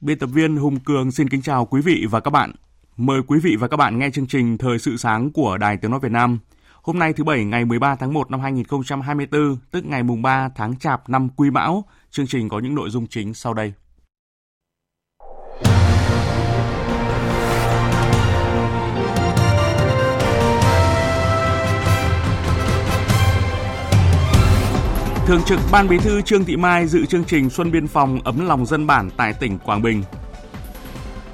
Biên tập viên Hùng Cường xin kính chào quý vị và các bạn. Mời quý vị và các bạn nghe chương trình Thời sự sáng của Đài Tiếng Nói Việt Nam. Hôm nay thứ Bảy ngày 13 tháng 1 năm 2024, tức ngày mùng 3 tháng Chạp năm Quý Mão, chương trình có những nội dung chính sau đây. Thường trực Ban Bí thư Trương Thị Mai dự chương trình Xuân Biên phòng ấm lòng dân bản tại tỉnh Quảng Bình.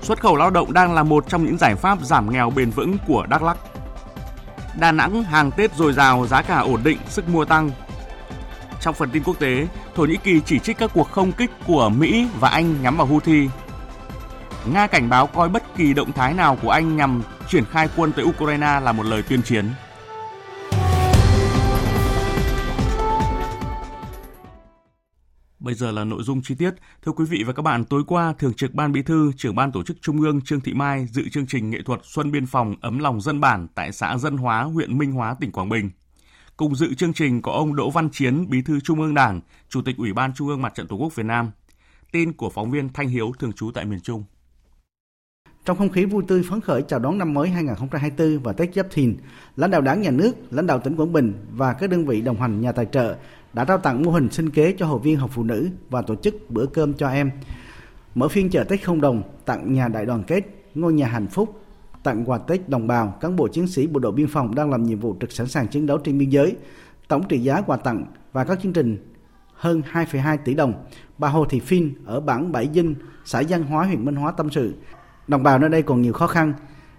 Xuất khẩu lao động đang là một trong những giải pháp giảm nghèo bền vững của Đắk Lắk. Đà Nẵng hàng Tết dồi dào, giá cả ổn định, sức mua tăng. Trong phần tin quốc tế, Thổ Nhĩ Kỳ chỉ trích các cuộc không kích của Mỹ và Anh nhắm vào Houthi. Nga cảnh báo coi bất kỳ động thái nào của Anh nhằm triển khai quân tới Ukraine là một lời tuyên chiến. Bây giờ là nội dung chi tiết. Thưa quý vị và các bạn, tối qua, Thường trực Ban Bí thư, trưởng Ban Tổ chức Trung ương Trương Thị Mai dự chương trình nghệ thuật Xuân Biên phòng ấm lòng dân bản tại xã Dân Hóa, huyện Minh Hóa, tỉnh Quảng Bình. Cùng dự chương trình có ông Đỗ Văn Chiến, Bí thư Trung ương Đảng, Chủ tịch Ủy ban Trung ương Mặt trận Tổ quốc Việt Nam. Tin của phóng viên Thanh Hiếu thường trú tại miền Trung. Trong không khí vui tươi phấn khởi chào đón năm mới 2024 và Tết Giáp Thìn, lãnh đạo Đảng, Nhà nước, lãnh đạo tỉnh Quảng Bình và các đơn vị đồng hành nhà tài trợ đã trao tặng mô hình sinh kế cho hội viên học phụ nữ và tổ chức bữa cơm cho em. Mở phiên chợ Tết không đồng, tặng nhà đại đoàn kết, ngôi nhà hạnh phúc, tặng quà Tết đồng bào, cán bộ chiến sĩ bộ đội biên phòng đang làm nhiệm vụ trực sẵn sàng chiến đấu trên biên giới. Tổng trị giá quà tặng và các chương trình hơn 2,2 tỷ đồng. Bà Hồ Thị Phin ở bản Bảy Dinh, xã Giang Hóa, huyện Minh Hóa tâm sự. Đồng bào nơi đây còn nhiều khó khăn.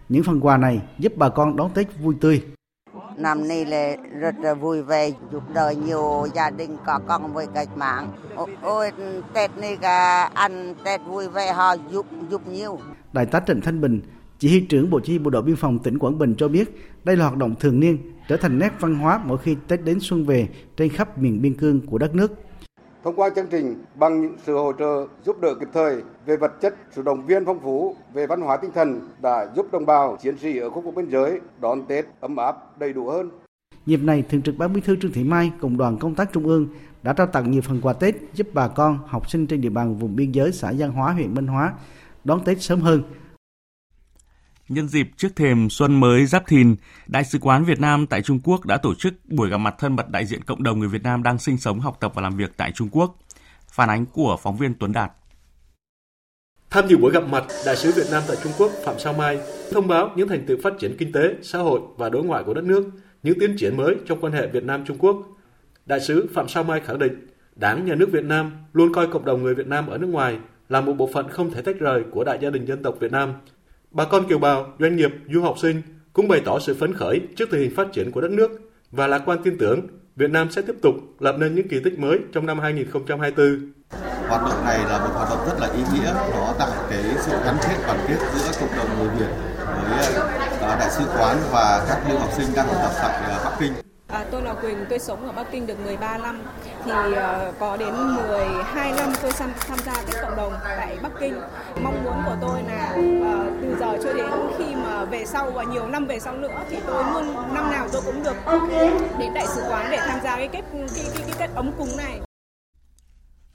Những phần quà này giúp bà con đón Tết vui tươi. Năm nay là rất là vui vẻ, giúp đỡ nhiều gia đình có con với cách mạng. Ôi, Tết này cả ăn Tết vui vẻ họ giúp giúp nhiều. Đại tá Trịnh Thanh Bình, chỉ huy trưởng Bộ Chỉ huy Bộ đội Biên phòng tỉnh Quảng Bình cho biết, đây là hoạt động thường niên, trở thành nét văn hóa mỗi khi Tết đến xuân về trên khắp miền biên cương của đất nước. Thông qua chương trình, bằng những sự hỗ trợ giúp đỡ kịp thời về vật chất, sự động viên phong phú về văn hóa tinh thần đã giúp đồng bào chiến sĩ ở khu vực biên giới đón Tết ấm áp đầy đủ hơn. Dịp này, Thường trực Ban Bí thư Trương Thị Mai cùng đoàn công tác trung ương đã trao tặng nhiều phần quà Tết giúp bà con, học sinh trên địa bàn vùng biên giới xã Giang Hóa, huyện Minh Hóa đón Tết sớm hơn. Nhân dịp trước thềm xuân mới Giáp Thìn, Đại sứ quán Việt Nam tại Trung Quốc đã tổ chức buổi gặp mặt thân mật đại diện cộng đồng người Việt Nam đang sinh sống, học tập và làm việc tại Trung Quốc. Phản ánh của phóng viên Tuấn Đạt. Tham dự buổi gặp mặt, Đại sứ Việt Nam tại Trung Quốc Phạm Sao Mai thông báo những thành tựu phát triển kinh tế, xã hội và đối ngoại của đất nước, những tiến triển mới trong quan hệ Việt Nam Trung Quốc. Đại sứ Phạm Sao Mai khẳng định, Đảng, Nhà nước Việt Nam luôn coi cộng đồng người Việt Nam ở nước ngoài là một bộ phận không thể tách rời của đại gia đình dân tộc Việt Nam. Bà con kiều bào, doanh nghiệp, du học sinh cũng bày tỏ sự phấn khởi trước tình hình phát triển của đất nước và lạc quan tin tưởng Việt Nam sẽ tiếp tục lập nên những kỳ tích mới trong năm 2024. Hoạt động này là một hoạt động rất là ý nghĩa, nó tạo cái sự gắn kết đoàn kết giữa cộng đồng người Việt với ờ, đại sứ quán và các lưu học sinh đang học tập tại ờ, Bắc Kinh. À, tôi là Quỳnh, tôi sống ở Bắc Kinh được 13 năm thì uh, có đến 12 năm tôi tham, tham gia Tết cộng đồng tại Bắc Kinh. Mong muốn của tôi là uh, từ giờ cho đến khi mà về sau và nhiều năm về sau nữa thì tôi luôn năm nào tôi cũng được đến đại sứ quán để tham gia cái kết cái, cái, cái Tết ấm cúng này.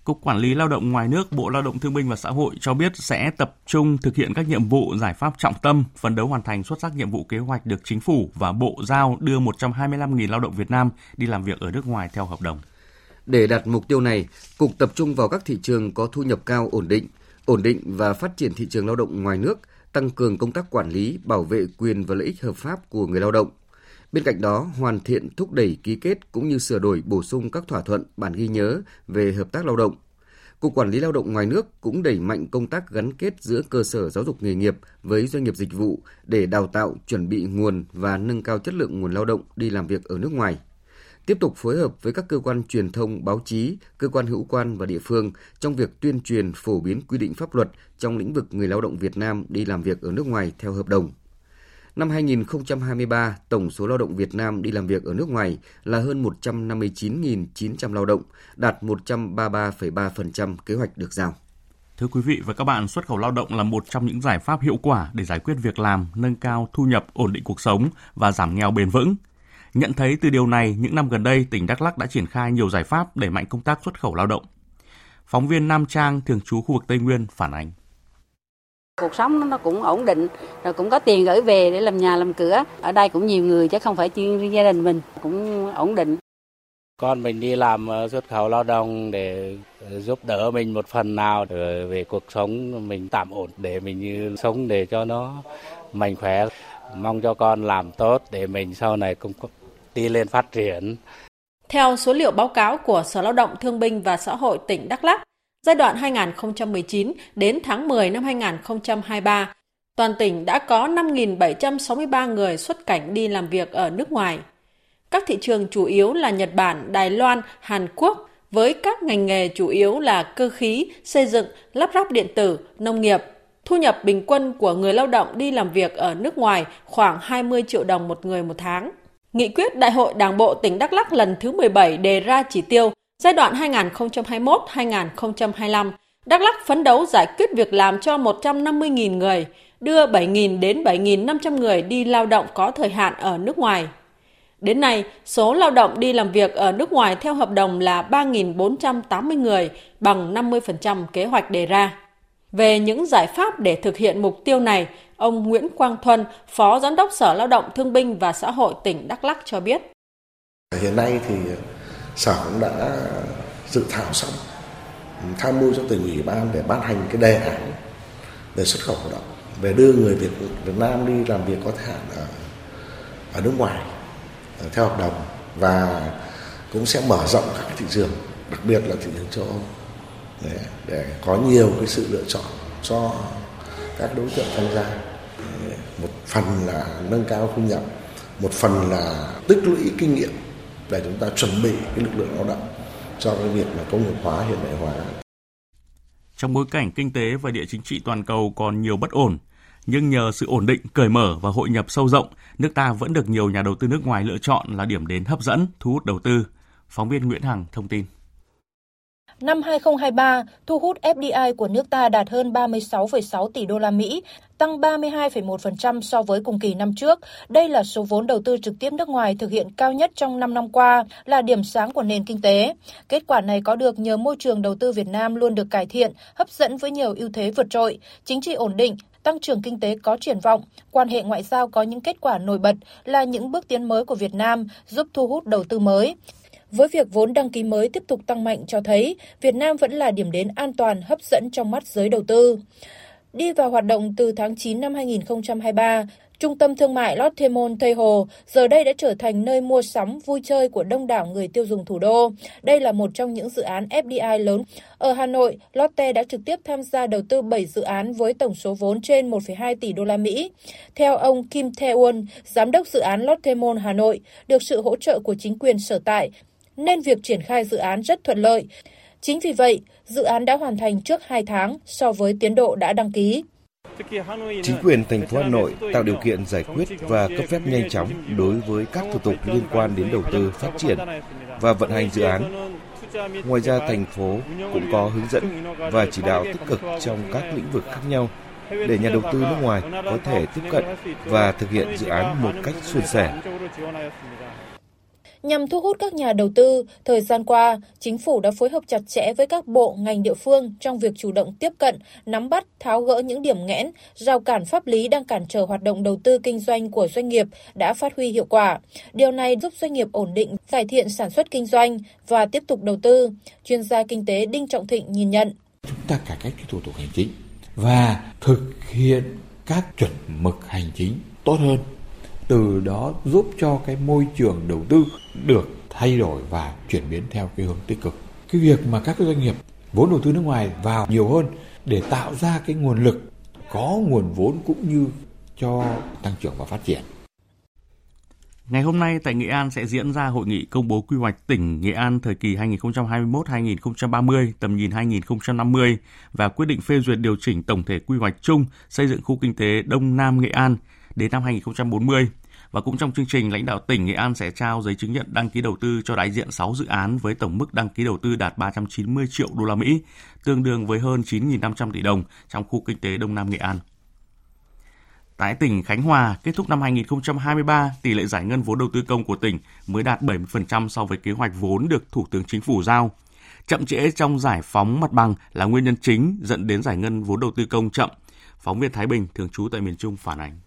Cục Quản lý Lao động ngoài nước, Bộ Lao động Thương binh và Xã hội cho biết sẽ tập trung thực hiện các nhiệm vụ giải pháp trọng tâm, phấn đấu hoàn thành xuất sắc nhiệm vụ kế hoạch được chính phủ và Bộ giao đưa 125.000 lao động Việt Nam đi làm việc ở nước ngoài theo hợp đồng. Để đạt mục tiêu này, Cục tập trung vào các thị trường có thu nhập cao ổn định, ổn định và phát triển thị trường lao động ngoài nước, tăng cường công tác quản lý, bảo vệ quyền và lợi ích hợp pháp của người lao động. Bên cạnh đó, hoàn thiện thúc đẩy ký kết cũng như sửa đổi bổ sung các thỏa thuận bản ghi nhớ về hợp tác lao động. Cục Quản lý Lao động ngoài nước cũng đẩy mạnh công tác gắn kết giữa cơ sở giáo dục nghề nghiệp với doanh nghiệp dịch vụ để đào tạo, chuẩn bị nguồn và nâng cao chất lượng nguồn lao động đi làm việc ở nước ngoài tiếp tục phối hợp với các cơ quan truyền thông, báo chí, cơ quan hữu quan và địa phương trong việc tuyên truyền phổ biến quy định pháp luật trong lĩnh vực người lao động Việt Nam đi làm việc ở nước ngoài theo hợp đồng. Năm 2023, tổng số lao động Việt Nam đi làm việc ở nước ngoài là hơn 159.900 lao động, đạt 133,3% kế hoạch được giao. Thưa quý vị và các bạn, xuất khẩu lao động là một trong những giải pháp hiệu quả để giải quyết việc làm, nâng cao thu nhập, ổn định cuộc sống và giảm nghèo bền vững. Nhận thấy từ điều này, những năm gần đây, tỉnh Đắk Lắk đã triển khai nhiều giải pháp để mạnh công tác xuất khẩu lao động. Phóng viên Nam Trang, thường trú khu vực Tây Nguyên, phản ánh. Cuộc sống nó cũng ổn định, rồi cũng có tiền gửi về để làm nhà làm cửa. Ở đây cũng nhiều người chứ không phải chuyên gia đình mình, cũng ổn định. Con mình đi làm ờ, xuất khẩu lao động để ờ, giúp đỡ mình một phần nào về cuộc sống mình tạm ổn để mình sống để cho nó mạnh khỏe. Mong cho con làm tốt để mình sau này cũng đi lên phát triển. Theo số liệu báo cáo của Sở Lao động Thương binh và Xã hội tỉnh Đắk Lắk, giai đoạn 2019 đến tháng 10 năm 2023, toàn tỉnh đã có 5.763 người xuất cảnh đi làm việc ở nước ngoài. Các thị trường chủ yếu là Nhật Bản, Đài Loan, Hàn Quốc, với các ngành nghề chủ yếu là cơ khí, xây dựng, lắp ráp điện tử, nông nghiệp. Thu nhập bình quân của người lao động đi làm việc ở nước ngoài khoảng 20 triệu đồng một người một tháng. Nghị quyết Đại hội Đảng bộ tỉnh Đắk Lắk lần thứ 17 đề ra chỉ tiêu giai đoạn 2021-2025, Đắk Lắk phấn đấu giải quyết việc làm cho 150.000 người, đưa 7.000 đến 7.500 người đi lao động có thời hạn ở nước ngoài. Đến nay, số lao động đi làm việc ở nước ngoài theo hợp đồng là 3.480 người, bằng 50% kế hoạch đề ra. Về những giải pháp để thực hiện mục tiêu này, ông Nguyễn Quang Thuân, Phó Giám đốc Sở Lao động Thương binh và Xã hội tỉnh Đắk Lắk cho biết. Hiện nay thì Sở cũng đã dự thảo xong ừ, tham mưu cho tỉnh ủy ban để ban hành cái đề án về xuất khẩu lao động về đưa người Việt Việt Nam đi làm việc có thời hạn ở ở nước ngoài ờ, theo hợp đồng và cũng sẽ mở rộng các thị trường đặc biệt là thị trường châu Âu để, để có nhiều cái sự lựa chọn cho các đối tượng tham gia. Ờ, một phần là nâng cao thu nhập một phần là tích lũy kinh nghiệm để chúng ta chuẩn bị cái lực lượng lao động cho cái việc là công nghiệp hóa hiện đại hóa trong bối cảnh kinh tế và địa chính trị toàn cầu còn nhiều bất ổn nhưng nhờ sự ổn định, cởi mở và hội nhập sâu rộng, nước ta vẫn được nhiều nhà đầu tư nước ngoài lựa chọn là điểm đến hấp dẫn, thu hút đầu tư. Phóng viên Nguyễn Hằng thông tin. Năm 2023, thu hút FDI của nước ta đạt hơn 36,6 tỷ đô la Mỹ, tăng 32,1% so với cùng kỳ năm trước. Đây là số vốn đầu tư trực tiếp nước ngoài thực hiện cao nhất trong 5 năm qua, là điểm sáng của nền kinh tế. Kết quả này có được nhờ môi trường đầu tư Việt Nam luôn được cải thiện, hấp dẫn với nhiều ưu thế vượt trội, chính trị ổn định, tăng trưởng kinh tế có triển vọng, quan hệ ngoại giao có những kết quả nổi bật là những bước tiến mới của Việt Nam giúp thu hút đầu tư mới. Với việc vốn đăng ký mới tiếp tục tăng mạnh cho thấy Việt Nam vẫn là điểm đến an toàn hấp dẫn trong mắt giới đầu tư. Đi vào hoạt động từ tháng 9 năm 2023, Trung tâm thương mại Lotte Mall Tây Hồ giờ đây đã trở thành nơi mua sắm vui chơi của đông đảo người tiêu dùng thủ đô. Đây là một trong những dự án FDI lớn. Ở Hà Nội, Lotte đã trực tiếp tham gia đầu tư 7 dự án với tổng số vốn trên 1,2 tỷ đô la Mỹ. Theo ông Kim Tae-won, giám đốc dự án Lotte Mall Hà Nội, được sự hỗ trợ của chính quyền sở tại, nên việc triển khai dự án rất thuận lợi. Chính vì vậy, dự án đã hoàn thành trước 2 tháng so với tiến độ đã đăng ký. Chính quyền thành phố Hà Nội tạo điều kiện giải quyết và cấp phép nhanh chóng đối với các thủ tục liên quan đến đầu tư, phát triển và vận hành dự án. Ngoài ra, thành phố cũng có hướng dẫn và chỉ đạo tích cực trong các lĩnh vực khác nhau để nhà đầu tư nước ngoài có thể tiếp cận và thực hiện dự án một cách suôn sẻ. Nhằm thu hút các nhà đầu tư, thời gian qua, chính phủ đã phối hợp chặt chẽ với các bộ, ngành địa phương trong việc chủ động tiếp cận, nắm bắt, tháo gỡ những điểm nghẽn, rào cản pháp lý đang cản trở hoạt động đầu tư kinh doanh của doanh nghiệp đã phát huy hiệu quả. Điều này giúp doanh nghiệp ổn định, cải thiện sản xuất kinh doanh và tiếp tục đầu tư. Chuyên gia kinh tế Đinh Trọng Thịnh nhìn nhận. Chúng ta cải cách thủ tục hành chính và thực hiện các chuẩn mực hành chính tốt hơn từ đó giúp cho cái môi trường đầu tư được thay đổi và chuyển biến theo cái hướng tích cực. Cái việc mà các doanh nghiệp vốn đầu tư nước ngoài vào nhiều hơn để tạo ra cái nguồn lực có nguồn vốn cũng như cho tăng trưởng và phát triển. Ngày hôm nay tại Nghệ An sẽ diễn ra hội nghị công bố quy hoạch tỉnh Nghệ An thời kỳ 2021-2030, tầm nhìn 2050 và quyết định phê duyệt điều chỉnh tổng thể quy hoạch chung xây dựng khu kinh tế Đông Nam Nghệ An đến năm 2040. Và cũng trong chương trình, lãnh đạo tỉnh Nghệ An sẽ trao giấy chứng nhận đăng ký đầu tư cho đại diện 6 dự án với tổng mức đăng ký đầu tư đạt 390 triệu đô la Mỹ, tương đương với hơn 9.500 tỷ đồng trong khu kinh tế Đông Nam Nghệ An. Tại tỉnh Khánh Hòa, kết thúc năm 2023, tỷ lệ giải ngân vốn đầu tư công của tỉnh mới đạt 70% so với kế hoạch vốn được Thủ tướng Chính phủ giao. Chậm trễ trong giải phóng mặt bằng là nguyên nhân chính dẫn đến giải ngân vốn đầu tư công chậm. Phóng viên Thái Bình, thường trú tại miền Trung phản ánh.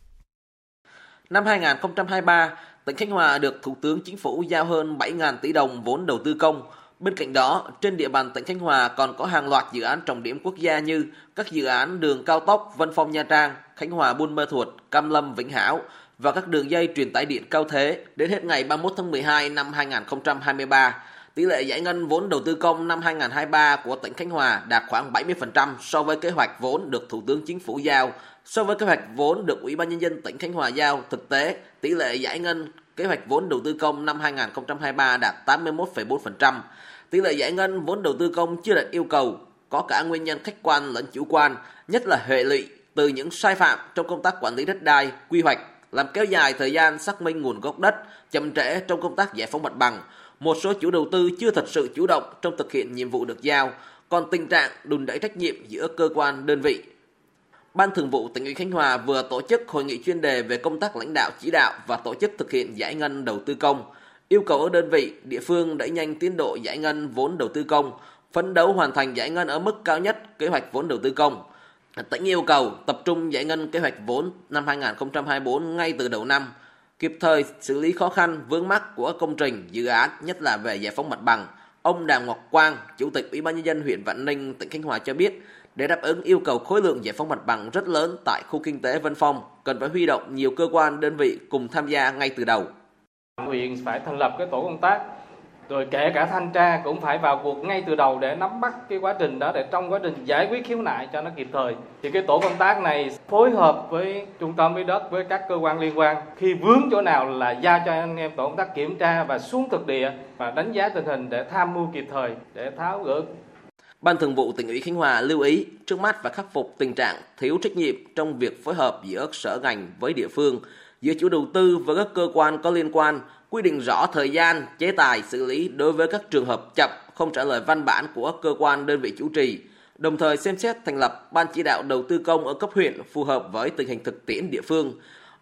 Năm 2023, tỉnh Khánh Hòa được Thủ tướng Chính phủ giao hơn 7.000 tỷ đồng vốn đầu tư công. Bên cạnh đó, trên địa bàn tỉnh Khánh Hòa còn có hàng loạt dự án trọng điểm quốc gia như các dự án đường cao tốc Vân Phong Nha Trang, Khánh Hòa Buôn Mơ Thuột, Cam Lâm Vĩnh Hảo và các đường dây truyền tải điện cao thế đến hết ngày 31 tháng 12 năm 2023. Tỷ lệ giải ngân vốn đầu tư công năm 2023 của tỉnh Khánh Hòa đạt khoảng 70% so với kế hoạch vốn được Thủ tướng Chính phủ giao. So với kế hoạch vốn được Ủy ban Nhân dân tỉnh Khánh Hòa giao, thực tế tỷ lệ giải ngân kế hoạch vốn đầu tư công năm 2023 đạt 81,4%. Tỷ lệ giải ngân vốn đầu tư công chưa đạt yêu cầu, có cả nguyên nhân khách quan lẫn chủ quan, nhất là hệ lụy từ những sai phạm trong công tác quản lý đất đai, quy hoạch, làm kéo dài thời gian xác minh nguồn gốc đất, chậm trễ trong công tác giải phóng mặt bằng. Một số chủ đầu tư chưa thật sự chủ động trong thực hiện nhiệm vụ được giao, còn tình trạng đùn đẩy trách nhiệm giữa cơ quan đơn vị. Ban Thường vụ tỉnh ủy Khánh Hòa vừa tổ chức hội nghị chuyên đề về công tác lãnh đạo chỉ đạo và tổ chức thực hiện giải ngân đầu tư công, yêu cầu ở đơn vị, địa phương đẩy nhanh tiến độ giải ngân vốn đầu tư công, phấn đấu hoàn thành giải ngân ở mức cao nhất kế hoạch vốn đầu tư công – Tỉnh yêu cầu tập trung giải ngân kế hoạch vốn năm 2024 ngay từ đầu năm, kịp thời xử lý khó khăn vướng mắc của công trình, dự án, nhất là về giải phóng mặt bằng. Ông Đàm Ngọc Quang, Chủ tịch Ủy ban nhân dân huyện Vạn Ninh, tỉnh Khánh Hòa cho biết, để đáp ứng yêu cầu khối lượng giải phóng mặt bằng rất lớn tại khu kinh tế Vân Phong, cần phải huy động nhiều cơ quan đơn vị cùng tham gia ngay từ đầu. Huyện phải thành lập cái tổ công tác rồi kể cả thanh tra cũng phải vào cuộc ngay từ đầu để nắm bắt cái quá trình đó để trong quá trình giải quyết khiếu nại cho nó kịp thời thì cái tổ công tác này phối hợp với trung tâm với đất với các cơ quan liên quan khi vướng chỗ nào là giao cho anh em tổ công tác kiểm tra và xuống thực địa và đánh giá tình hình để tham mưu kịp thời để tháo gỡ Ban Thường vụ tỉnh ủy Khánh Hòa lưu ý trước mắt và khắc phục tình trạng thiếu trách nhiệm trong việc phối hợp giữa sở ngành với địa phương, giữa chủ đầu tư và các cơ quan có liên quan quy định rõ thời gian, chế tài xử lý đối với các trường hợp chậm không trả lời văn bản của cơ quan đơn vị chủ trì, đồng thời xem xét thành lập ban chỉ đạo đầu tư công ở cấp huyện phù hợp với tình hình thực tiễn địa phương.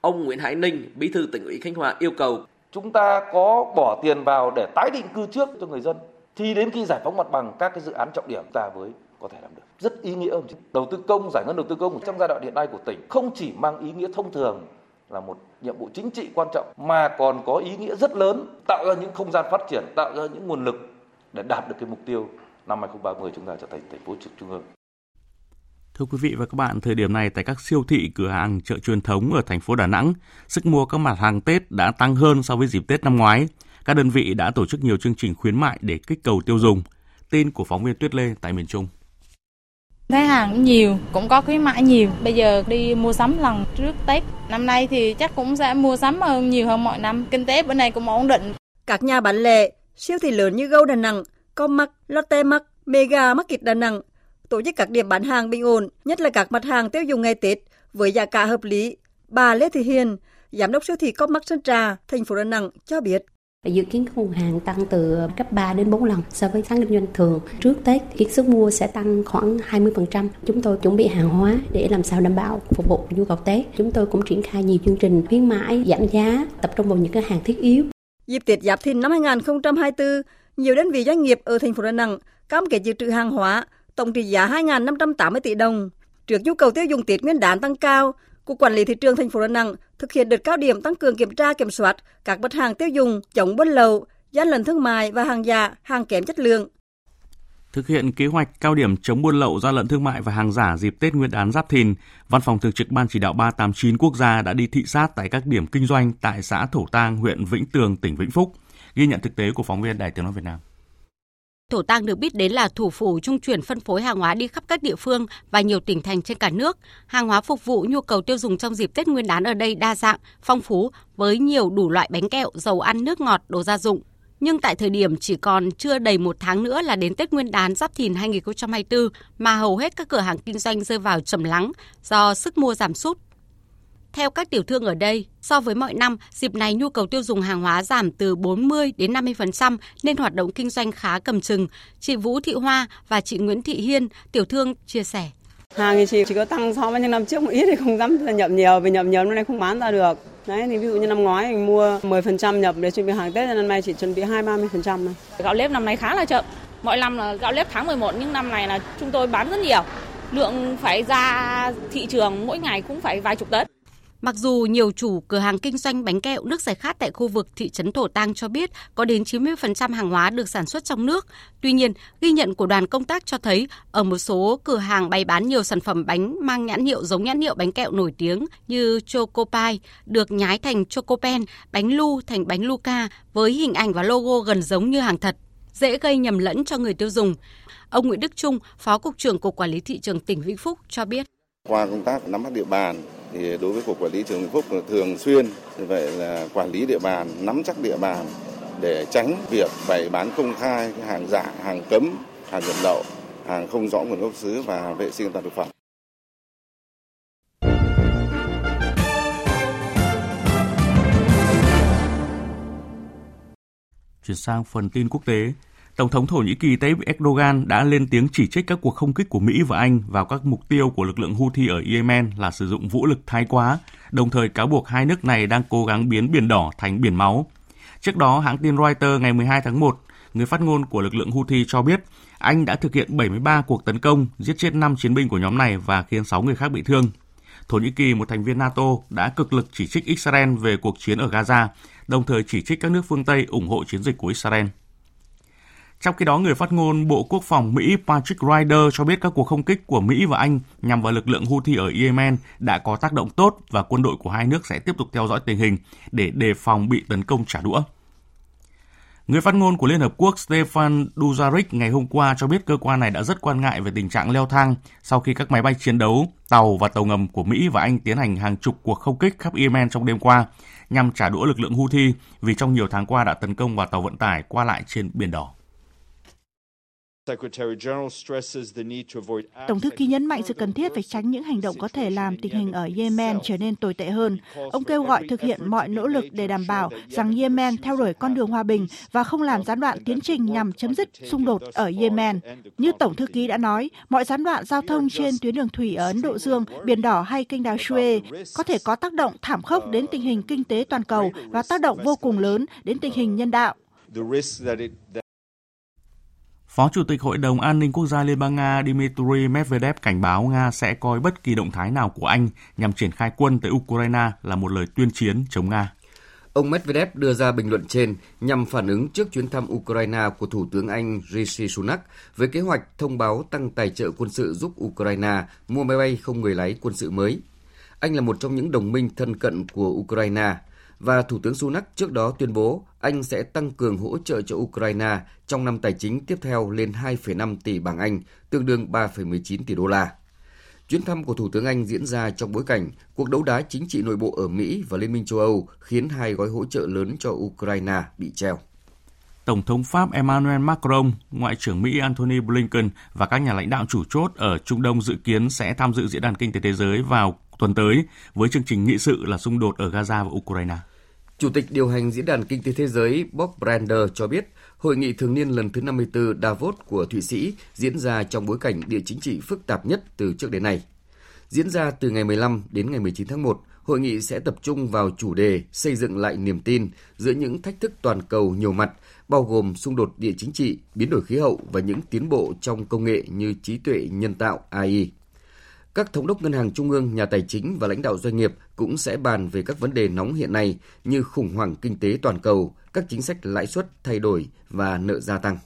Ông Nguyễn Hải Ninh, Bí thư tỉnh ủy Khánh Hòa yêu cầu chúng ta có bỏ tiền vào để tái định cư trước cho người dân thì đến khi giải phóng mặt bằng các cái dự án trọng điểm ta mới có thể làm được rất ý nghĩa đầu tư công giải ngân đầu tư công trong giai đoạn hiện nay của tỉnh không chỉ mang ý nghĩa thông thường là một nhiệm vụ chính trị quan trọng mà còn có ý nghĩa rất lớn tạo ra những không gian phát triển, tạo ra những nguồn lực để đạt được cái mục tiêu năm 2030 chúng ta trở thành thành phố trực trung ương. Thưa quý vị và các bạn, thời điểm này tại các siêu thị, cửa hàng, chợ truyền thống ở thành phố Đà Nẵng, sức mua các mặt hàng Tết đã tăng hơn so với dịp Tết năm ngoái. Các đơn vị đã tổ chức nhiều chương trình khuyến mại để kích cầu tiêu dùng. Tin của phóng viên Tuyết Lê tại miền Trung. Thấy hàng cũng nhiều, cũng có khuyến mãi nhiều. Bây giờ đi mua sắm lần trước Tết. Năm nay thì chắc cũng sẽ mua sắm hơn nhiều hơn mọi năm. Kinh tế bữa nay cũng ổn định. Các nhà bán lẻ, siêu thị lớn như Go Đà Nẵng, Comac, Lotte Mart, Mega Market Đà Nẵng tổ chức các điểm bán hàng bình ổn, nhất là các mặt hàng tiêu dùng ngày Tết với giá cả hợp lý. Bà Lê Thị Hiền, giám đốc siêu thị Comac Sơn Trà, thành phố Đà Nẵng cho biết. Dự kiến nguồn hàng tăng từ cấp 3 đến 4 lần so với tháng kinh doanh thường. Trước Tết, cái sức mua sẽ tăng khoảng 20%. Chúng tôi chuẩn bị hàng hóa để làm sao đảm bảo phục vụ nhu cầu Tết. Chúng tôi cũng triển khai nhiều chương trình khuyến mãi, giảm giá, tập trung vào những cái hàng thiết yếu. Dịp Tết Giáp Thìn năm 2024, nhiều đơn vị doanh nghiệp ở thành phố Đà Nẵng cam kết dự trữ hàng hóa tổng trị giá 2.580 tỷ đồng. Trước nhu cầu tiêu dùng Tết Nguyên đán tăng cao, Cục Quản lý Thị trường thành phố Đà Nẵng thực hiện đợt cao điểm tăng cường kiểm tra kiểm soát các mặt hàng tiêu dùng chống buôn lậu, gian lận thương mại và hàng giả, hàng kém chất lượng. Thực hiện kế hoạch cao điểm chống buôn lậu gian lận thương mại và hàng giả dịp Tết Nguyên đán Giáp Thìn, Văn phòng Thường trực Ban Chỉ đạo 389 quốc gia đã đi thị sát tại các điểm kinh doanh tại xã Thổ Tang, huyện Vĩnh Tường, tỉnh Vĩnh Phúc. Ghi nhận thực tế của phóng viên Đài Tiếng nói Việt Nam. Thổ Tang được biết đến là thủ phủ trung chuyển phân phối hàng hóa đi khắp các địa phương và nhiều tỉnh thành trên cả nước. Hàng hóa phục vụ nhu cầu tiêu dùng trong dịp Tết Nguyên đán ở đây đa dạng, phong phú với nhiều đủ loại bánh kẹo, dầu ăn, nước ngọt, đồ gia dụng. Nhưng tại thời điểm chỉ còn chưa đầy một tháng nữa là đến Tết Nguyên đán Giáp Thìn 2024 mà hầu hết các cửa hàng kinh doanh rơi vào trầm lắng do sức mua giảm sút theo các tiểu thương ở đây, so với mọi năm, dịp này nhu cầu tiêu dùng hàng hóa giảm từ 40 đến 50% nên hoạt động kinh doanh khá cầm chừng. Chị Vũ Thị Hoa và chị Nguyễn Thị Hiên, tiểu thương chia sẻ. Hàng thì chỉ, chỉ có tăng so với những năm trước một ít thì không dám nhập nhiều vì nhập nhiều năm nay không bán ra được. Đấy thì ví dụ như năm ngoái mình mua 10% nhập để chuẩn bị hàng Tết năm nay chỉ chuẩn bị 2 30% thôi. Gạo nếp năm nay khá là chậm. Mọi năm là gạo nếp tháng 11 nhưng năm này là chúng tôi bán rất nhiều. Lượng phải ra thị trường mỗi ngày cũng phải vài chục tấn. Mặc dù nhiều chủ cửa hàng kinh doanh bánh kẹo nước giải khát tại khu vực thị trấn Thổ Tang cho biết có đến 90% hàng hóa được sản xuất trong nước, tuy nhiên, ghi nhận của đoàn công tác cho thấy ở một số cửa hàng bày bán nhiều sản phẩm bánh mang nhãn hiệu giống nhãn hiệu bánh kẹo nổi tiếng như Chocopie được nhái thành Chocopen, bánh lu thành bánh Luca với hình ảnh và logo gần giống như hàng thật, dễ gây nhầm lẫn cho người tiêu dùng. Ông Nguyễn Đức Trung, Phó Cục trưởng Cục Quản lý Thị trường tỉnh Vĩnh Phúc cho biết. Qua công tác nắm bắt địa bàn, thì đối với cục quản lý trường Vĩnh Phúc thường xuyên như vậy là quản lý địa bàn nắm chắc địa bàn để tránh việc bày bán công khai hàng giả hàng cấm hàng nhập lậu hàng không rõ nguồn gốc xứ và vệ sinh an toàn thực phẩm. Chuyển sang phần tin quốc tế, Tổng thống Thổ Nhĩ Kỳ Tayyip Erdogan đã lên tiếng chỉ trích các cuộc không kích của Mỹ và Anh vào các mục tiêu của lực lượng Houthi ở Yemen là sử dụng vũ lực thái quá, đồng thời cáo buộc hai nước này đang cố gắng biến Biển Đỏ thành biển máu. Trước đó, hãng tin Reuters ngày 12 tháng 1, người phát ngôn của lực lượng Houthi cho biết Anh đã thực hiện 73 cuộc tấn công, giết chết 5 chiến binh của nhóm này và khiến 6 người khác bị thương. Thổ Nhĩ Kỳ, một thành viên NATO, đã cực lực chỉ trích Israel về cuộc chiến ở Gaza, đồng thời chỉ trích các nước phương Tây ủng hộ chiến dịch của Israel. Trong khi đó, người phát ngôn Bộ Quốc phòng Mỹ Patrick Ryder cho biết các cuộc không kích của Mỹ và Anh nhằm vào lực lượng Houthi ở Yemen đã có tác động tốt và quân đội của hai nước sẽ tiếp tục theo dõi tình hình để đề phòng bị tấn công trả đũa. Người phát ngôn của Liên Hợp Quốc Stefan Dujarric ngày hôm qua cho biết cơ quan này đã rất quan ngại về tình trạng leo thang sau khi các máy bay chiến đấu, tàu và tàu ngầm của Mỹ và Anh tiến hành hàng chục cuộc không kích khắp Yemen trong đêm qua nhằm trả đũa lực lượng Houthi vì trong nhiều tháng qua đã tấn công vào tàu vận tải qua lại trên Biển Đỏ. Tổng thư ký nhấn mạnh sự cần thiết phải tránh những hành động có thể làm tình hình ở Yemen trở nên tồi tệ hơn. Ông kêu gọi thực hiện mọi nỗ lực để đảm bảo rằng Yemen theo đuổi con đường hòa bình và không làm gián đoạn tiến trình nhằm chấm dứt xung đột ở Yemen. Như Tổng thư ký đã nói, mọi gián đoạn giao thông trên tuyến đường thủy ở Ấn Độ Dương, Biển Đỏ hay kênh đào Suez có thể có tác động thảm khốc đến tình hình kinh tế toàn cầu và tác động vô cùng lớn đến tình hình nhân đạo. Phó Chủ tịch Hội đồng An ninh Quốc gia Liên bang Nga Dmitry Medvedev cảnh báo Nga sẽ coi bất kỳ động thái nào của Anh nhằm triển khai quân tới Ukraine là một lời tuyên chiến chống Nga. Ông Medvedev đưa ra bình luận trên nhằm phản ứng trước chuyến thăm Ukraine của Thủ tướng Anh Rishi Sunak với kế hoạch thông báo tăng tài trợ quân sự giúp Ukraine mua máy bay không người lái quân sự mới. Anh là một trong những đồng minh thân cận của Ukraine – và Thủ tướng Sunak trước đó tuyên bố Anh sẽ tăng cường hỗ trợ cho Ukraine trong năm tài chính tiếp theo lên 2,5 tỷ bảng Anh, tương đương 3,19 tỷ đô la. Chuyến thăm của Thủ tướng Anh diễn ra trong bối cảnh cuộc đấu đá chính trị nội bộ ở Mỹ và Liên minh châu Âu khiến hai gói hỗ trợ lớn cho Ukraine bị treo. Tổng thống Pháp Emmanuel Macron, Ngoại trưởng Mỹ Antony Blinken và các nhà lãnh đạo chủ chốt ở Trung Đông dự kiến sẽ tham dự Diễn đàn Kinh tế Thế giới vào tuần tới với chương trình nghị sự là xung đột ở Gaza và Ukraine. Chủ tịch điều hành Diễn đàn Kinh tế Thế giới Bob Brander cho biết, hội nghị thường niên lần thứ 54 Davos của Thụy Sĩ diễn ra trong bối cảnh địa chính trị phức tạp nhất từ trước đến nay. Diễn ra từ ngày 15 đến ngày 19 tháng 1, hội nghị sẽ tập trung vào chủ đề xây dựng lại niềm tin giữa những thách thức toàn cầu nhiều mặt, bao gồm xung đột địa chính trị, biến đổi khí hậu và những tiến bộ trong công nghệ như trí tuệ nhân tạo AI. Các thống đốc ngân hàng trung ương, nhà tài chính và lãnh đạo doanh nghiệp cũng sẽ bàn về các vấn đề nóng hiện nay như khủng hoảng kinh tế toàn cầu, các chính sách lãi suất thay đổi và nợ gia tăng.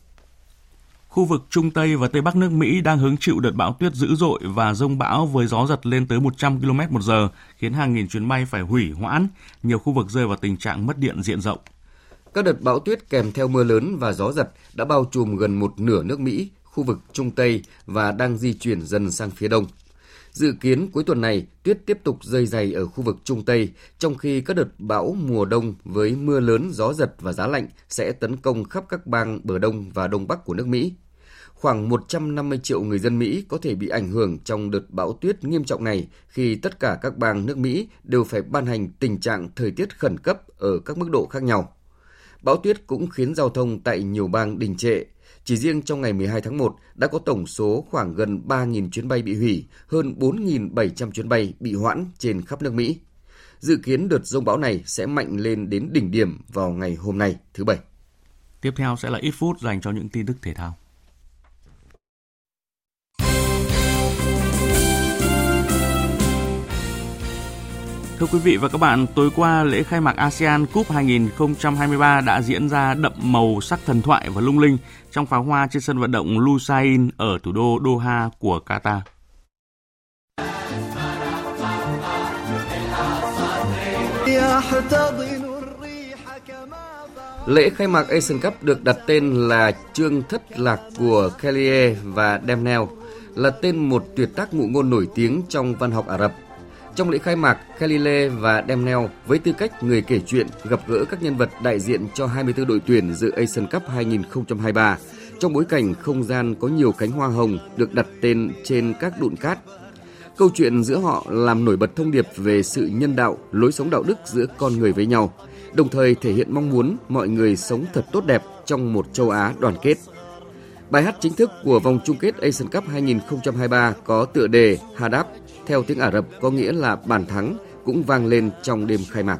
Khu vực Trung Tây và Tây Bắc nước Mỹ đang hứng chịu đợt bão tuyết dữ dội và rông bão với gió giật lên tới 100 km một giờ, khiến hàng nghìn chuyến bay phải hủy hoãn, nhiều khu vực rơi vào tình trạng mất điện diện rộng. Các đợt bão tuyết kèm theo mưa lớn và gió giật đã bao trùm gần một nửa nước Mỹ, khu vực Trung Tây và đang di chuyển dần sang phía đông. Dự kiến cuối tuần này, tuyết tiếp tục rơi dày ở khu vực Trung Tây, trong khi các đợt bão mùa đông với mưa lớn, gió giật và giá lạnh sẽ tấn công khắp các bang bờ đông và đông bắc của nước Mỹ. Khoảng 150 triệu người dân Mỹ có thể bị ảnh hưởng trong đợt bão tuyết nghiêm trọng này khi tất cả các bang nước Mỹ đều phải ban hành tình trạng thời tiết khẩn cấp ở các mức độ khác nhau. Bão tuyết cũng khiến giao thông tại nhiều bang đình trệ. Chỉ riêng trong ngày 12 tháng 1 đã có tổng số khoảng gần 3.000 chuyến bay bị hủy, hơn 4.700 chuyến bay bị hoãn trên khắp nước Mỹ. Dự kiến đợt rông bão này sẽ mạnh lên đến đỉnh điểm vào ngày hôm nay, thứ Bảy. Tiếp theo sẽ là ít phút dành cho những tin tức thể thao. Thưa quý vị và các bạn, tối qua lễ khai mạc ASEAN Cup 2023 đã diễn ra đậm màu sắc thần thoại và lung linh trong pháo hoa trên sân vận động Lusail ở thủ đô Doha của Qatar. Lễ khai mạc Asian Cup được đặt tên là Trương Thất Lạc của Kelly và Demnell, là tên một tuyệt tác ngụ ngôn nổi tiếng trong văn học Ả Rập trong lễ khai mạc, Khalile và Demnell với tư cách người kể chuyện gặp gỡ các nhân vật đại diện cho 24 đội tuyển dự Asian Cup 2023 trong bối cảnh không gian có nhiều cánh hoa hồng được đặt tên trên các đụn cát. Câu chuyện giữa họ làm nổi bật thông điệp về sự nhân đạo, lối sống đạo đức giữa con người với nhau, đồng thời thể hiện mong muốn mọi người sống thật tốt đẹp trong một châu Á đoàn kết. Bài hát chính thức của vòng chung kết Asian Cup 2023 có tựa đề Hadab, theo tiếng Ả Rập có nghĩa là bàn thắng, cũng vang lên trong đêm khai mạc.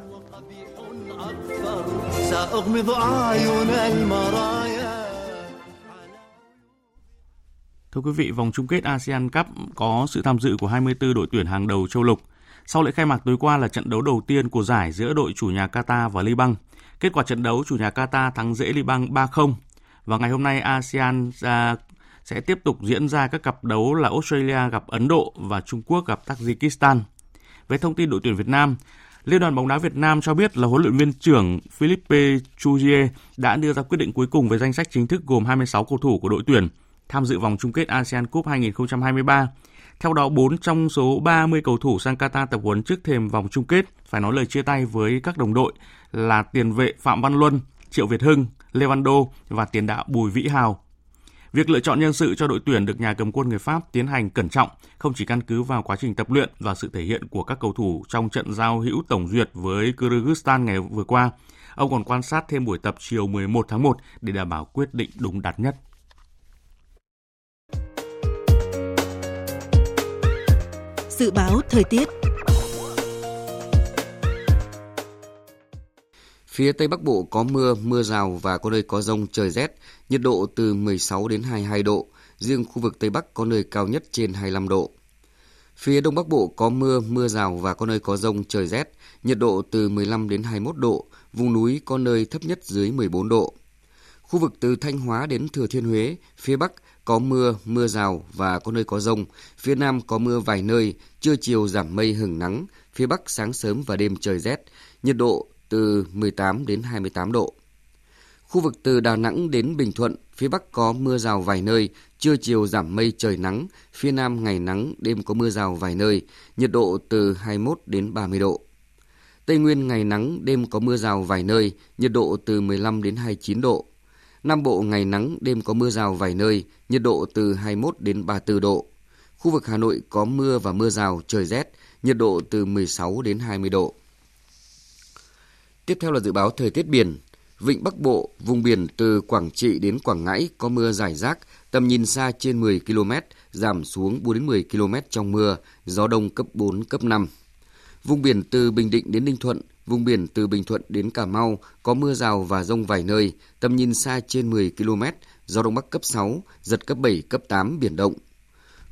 Thưa quý vị, vòng chung kết ASEAN Cup có sự tham dự của 24 đội tuyển hàng đầu châu lục. Sau lễ khai mạc tối qua là trận đấu đầu tiên của giải giữa đội chủ nhà Qatar và Liban. Kết quả trận đấu chủ nhà Qatar thắng dễ Liban 3-0 và ngày hôm nay ASEAN à, sẽ tiếp tục diễn ra các cặp đấu là Australia gặp Ấn Độ và Trung Quốc gặp Tajikistan. Về thông tin đội tuyển Việt Nam, Liên đoàn bóng đá Việt Nam cho biết là huấn luyện viên trưởng Philippe Chuzier đã đưa ra quyết định cuối cùng về danh sách chính thức gồm 26 cầu thủ của đội tuyển tham dự vòng chung kết ASEAN Cup 2023. Theo đó, 4 trong số 30 cầu thủ sang Qatar tập huấn trước thềm vòng chung kết phải nói lời chia tay với các đồng đội là tiền vệ Phạm Văn Luân, Triệu Việt Hưng, Lê Văn Đô và tiền đạo Bùi Vĩ Hào. Việc lựa chọn nhân sự cho đội tuyển được nhà cầm quân người Pháp tiến hành cẩn trọng, không chỉ căn cứ vào quá trình tập luyện và sự thể hiện của các cầu thủ trong trận giao hữu tổng duyệt với Kyrgyzstan ngày vừa qua, ông còn quan sát thêm buổi tập chiều 11 tháng 1 để đảm bảo quyết định đúng đắn nhất. Dự báo thời tiết Phía Tây Bắc Bộ có mưa, mưa rào và có nơi có rông trời rét, nhiệt độ từ 16 đến 22 độ, riêng khu vực Tây Bắc có nơi cao nhất trên 25 độ. Phía Đông Bắc Bộ có mưa, mưa rào và có nơi có rông trời rét, nhiệt độ từ 15 đến 21 độ, vùng núi có nơi thấp nhất dưới 14 độ. Khu vực từ Thanh Hóa đến Thừa Thiên Huế, phía Bắc có mưa, mưa rào và có nơi có rông, phía Nam có mưa vài nơi, trưa chiều giảm mây hừng nắng, phía Bắc sáng sớm và đêm trời rét, nhiệt độ từ 18 đến 28 độ. Khu vực từ Đà Nẵng đến Bình Thuận, phía Bắc có mưa rào vài nơi, trưa chiều giảm mây trời nắng, phía Nam ngày nắng, đêm có mưa rào vài nơi, nhiệt độ từ 21 đến 30 độ. Tây Nguyên ngày nắng, đêm có mưa rào vài nơi, nhiệt độ từ 15 đến 29 độ. Nam Bộ ngày nắng, đêm có mưa rào vài nơi, nhiệt độ từ 21 đến 34 độ. Khu vực Hà Nội có mưa và mưa rào, trời rét, nhiệt độ từ 16 đến 20 độ. Tiếp theo là dự báo thời tiết biển. Vịnh Bắc Bộ, vùng biển từ Quảng Trị đến Quảng Ngãi có mưa rải rác, tầm nhìn xa trên 10 km, giảm xuống 4 đến 10 km trong mưa, gió đông cấp 4, cấp 5. Vùng biển từ Bình Định đến Ninh Thuận, vùng biển từ Bình Thuận đến Cà Mau có mưa rào và rông vài nơi, tầm nhìn xa trên 10 km, gió đông bắc cấp 6, giật cấp 7, cấp 8, biển động.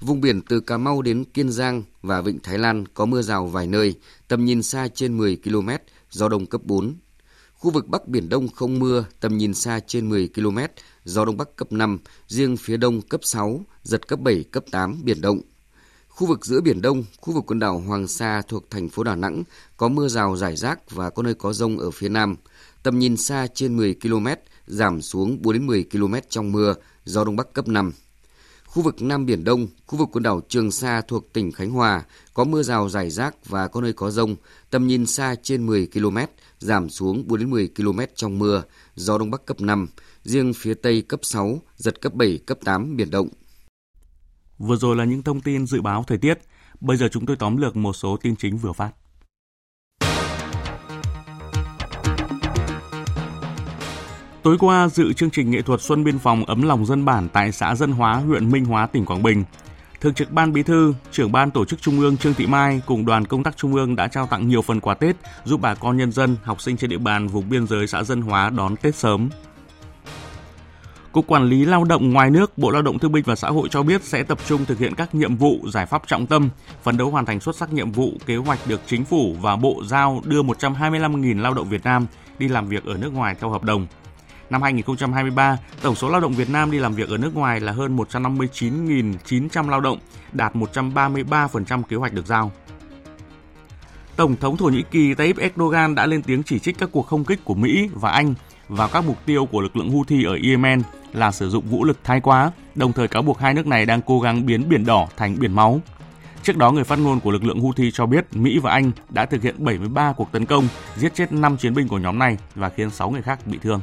Vùng biển từ Cà Mau đến Kiên Giang và Vịnh Thái Lan có mưa rào vài nơi, tầm nhìn xa trên 10 km, gió đông cấp 4. Khu vực Bắc Biển Đông không mưa, tầm nhìn xa trên 10 km, gió Đông Bắc cấp 5, riêng phía Đông cấp 6, giật cấp 7, cấp 8, biển động. Khu vực giữa Biển Đông, khu vực quần đảo Hoàng Sa thuộc thành phố Đà Nẵng có mưa rào rải rác và có nơi có rông ở phía Nam. Tầm nhìn xa trên 10 km, giảm xuống 4 đến 10 km trong mưa, gió Đông Bắc cấp 5. Khu vực Nam Biển Đông, khu vực quần đảo Trường Sa thuộc tỉnh Khánh Hòa có mưa rào rải rác và có nơi có rông, tầm nhìn xa trên 10 km, giảm xuống 4 đến 10 km trong mưa, gió Đông Bắc cấp 5, riêng phía Tây cấp 6, giật cấp 7, cấp 8 biển động. Vừa rồi là những thông tin dự báo thời tiết. Bây giờ chúng tôi tóm lược một số tin chính vừa phát. Tối qua dự chương trình nghệ thuật Xuân Biên phòng ấm lòng dân bản tại xã Dân Hóa, huyện Minh Hóa, tỉnh Quảng Bình. Thường trực Ban Bí thư, trưởng ban tổ chức Trung ương Trương Thị Mai cùng đoàn công tác Trung ương đã trao tặng nhiều phần quà Tết giúp bà con nhân dân, học sinh trên địa bàn vùng biên giới xã Dân Hóa đón Tết sớm. Cục Quản lý Lao động ngoài nước, Bộ Lao động Thương binh và Xã hội cho biết sẽ tập trung thực hiện các nhiệm vụ, giải pháp trọng tâm, phấn đấu hoàn thành xuất sắc nhiệm vụ, kế hoạch được Chính phủ và Bộ giao đưa 125.000 lao động Việt Nam đi làm việc ở nước ngoài theo hợp đồng. Năm 2023, tổng số lao động Việt Nam đi làm việc ở nước ngoài là hơn 159.900 lao động, đạt 133% kế hoạch được giao. Tổng thống Thổ Nhĩ Kỳ Tayyip Erdogan đã lên tiếng chỉ trích các cuộc không kích của Mỹ và Anh vào các mục tiêu của lực lượng Houthi ở Yemen là sử dụng vũ lực thái quá, đồng thời cáo buộc hai nước này đang cố gắng biến Biển Đỏ thành biển máu. Trước đó, người phát ngôn của lực lượng Houthi cho biết Mỹ và Anh đã thực hiện 73 cuộc tấn công, giết chết 5 chiến binh của nhóm này và khiến 6 người khác bị thương.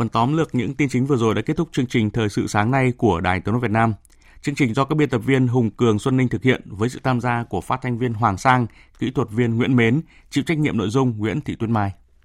Phần tóm lược những tin chính vừa rồi đã kết thúc chương trình Thời sự sáng nay của Đài Tiếng nói Việt Nam. Chương trình do các biên tập viên Hùng Cường Xuân Ninh thực hiện với sự tham gia của phát thanh viên Hoàng Sang, kỹ thuật viên Nguyễn Mến, chịu trách nhiệm nội dung Nguyễn Thị Tuyết Mai.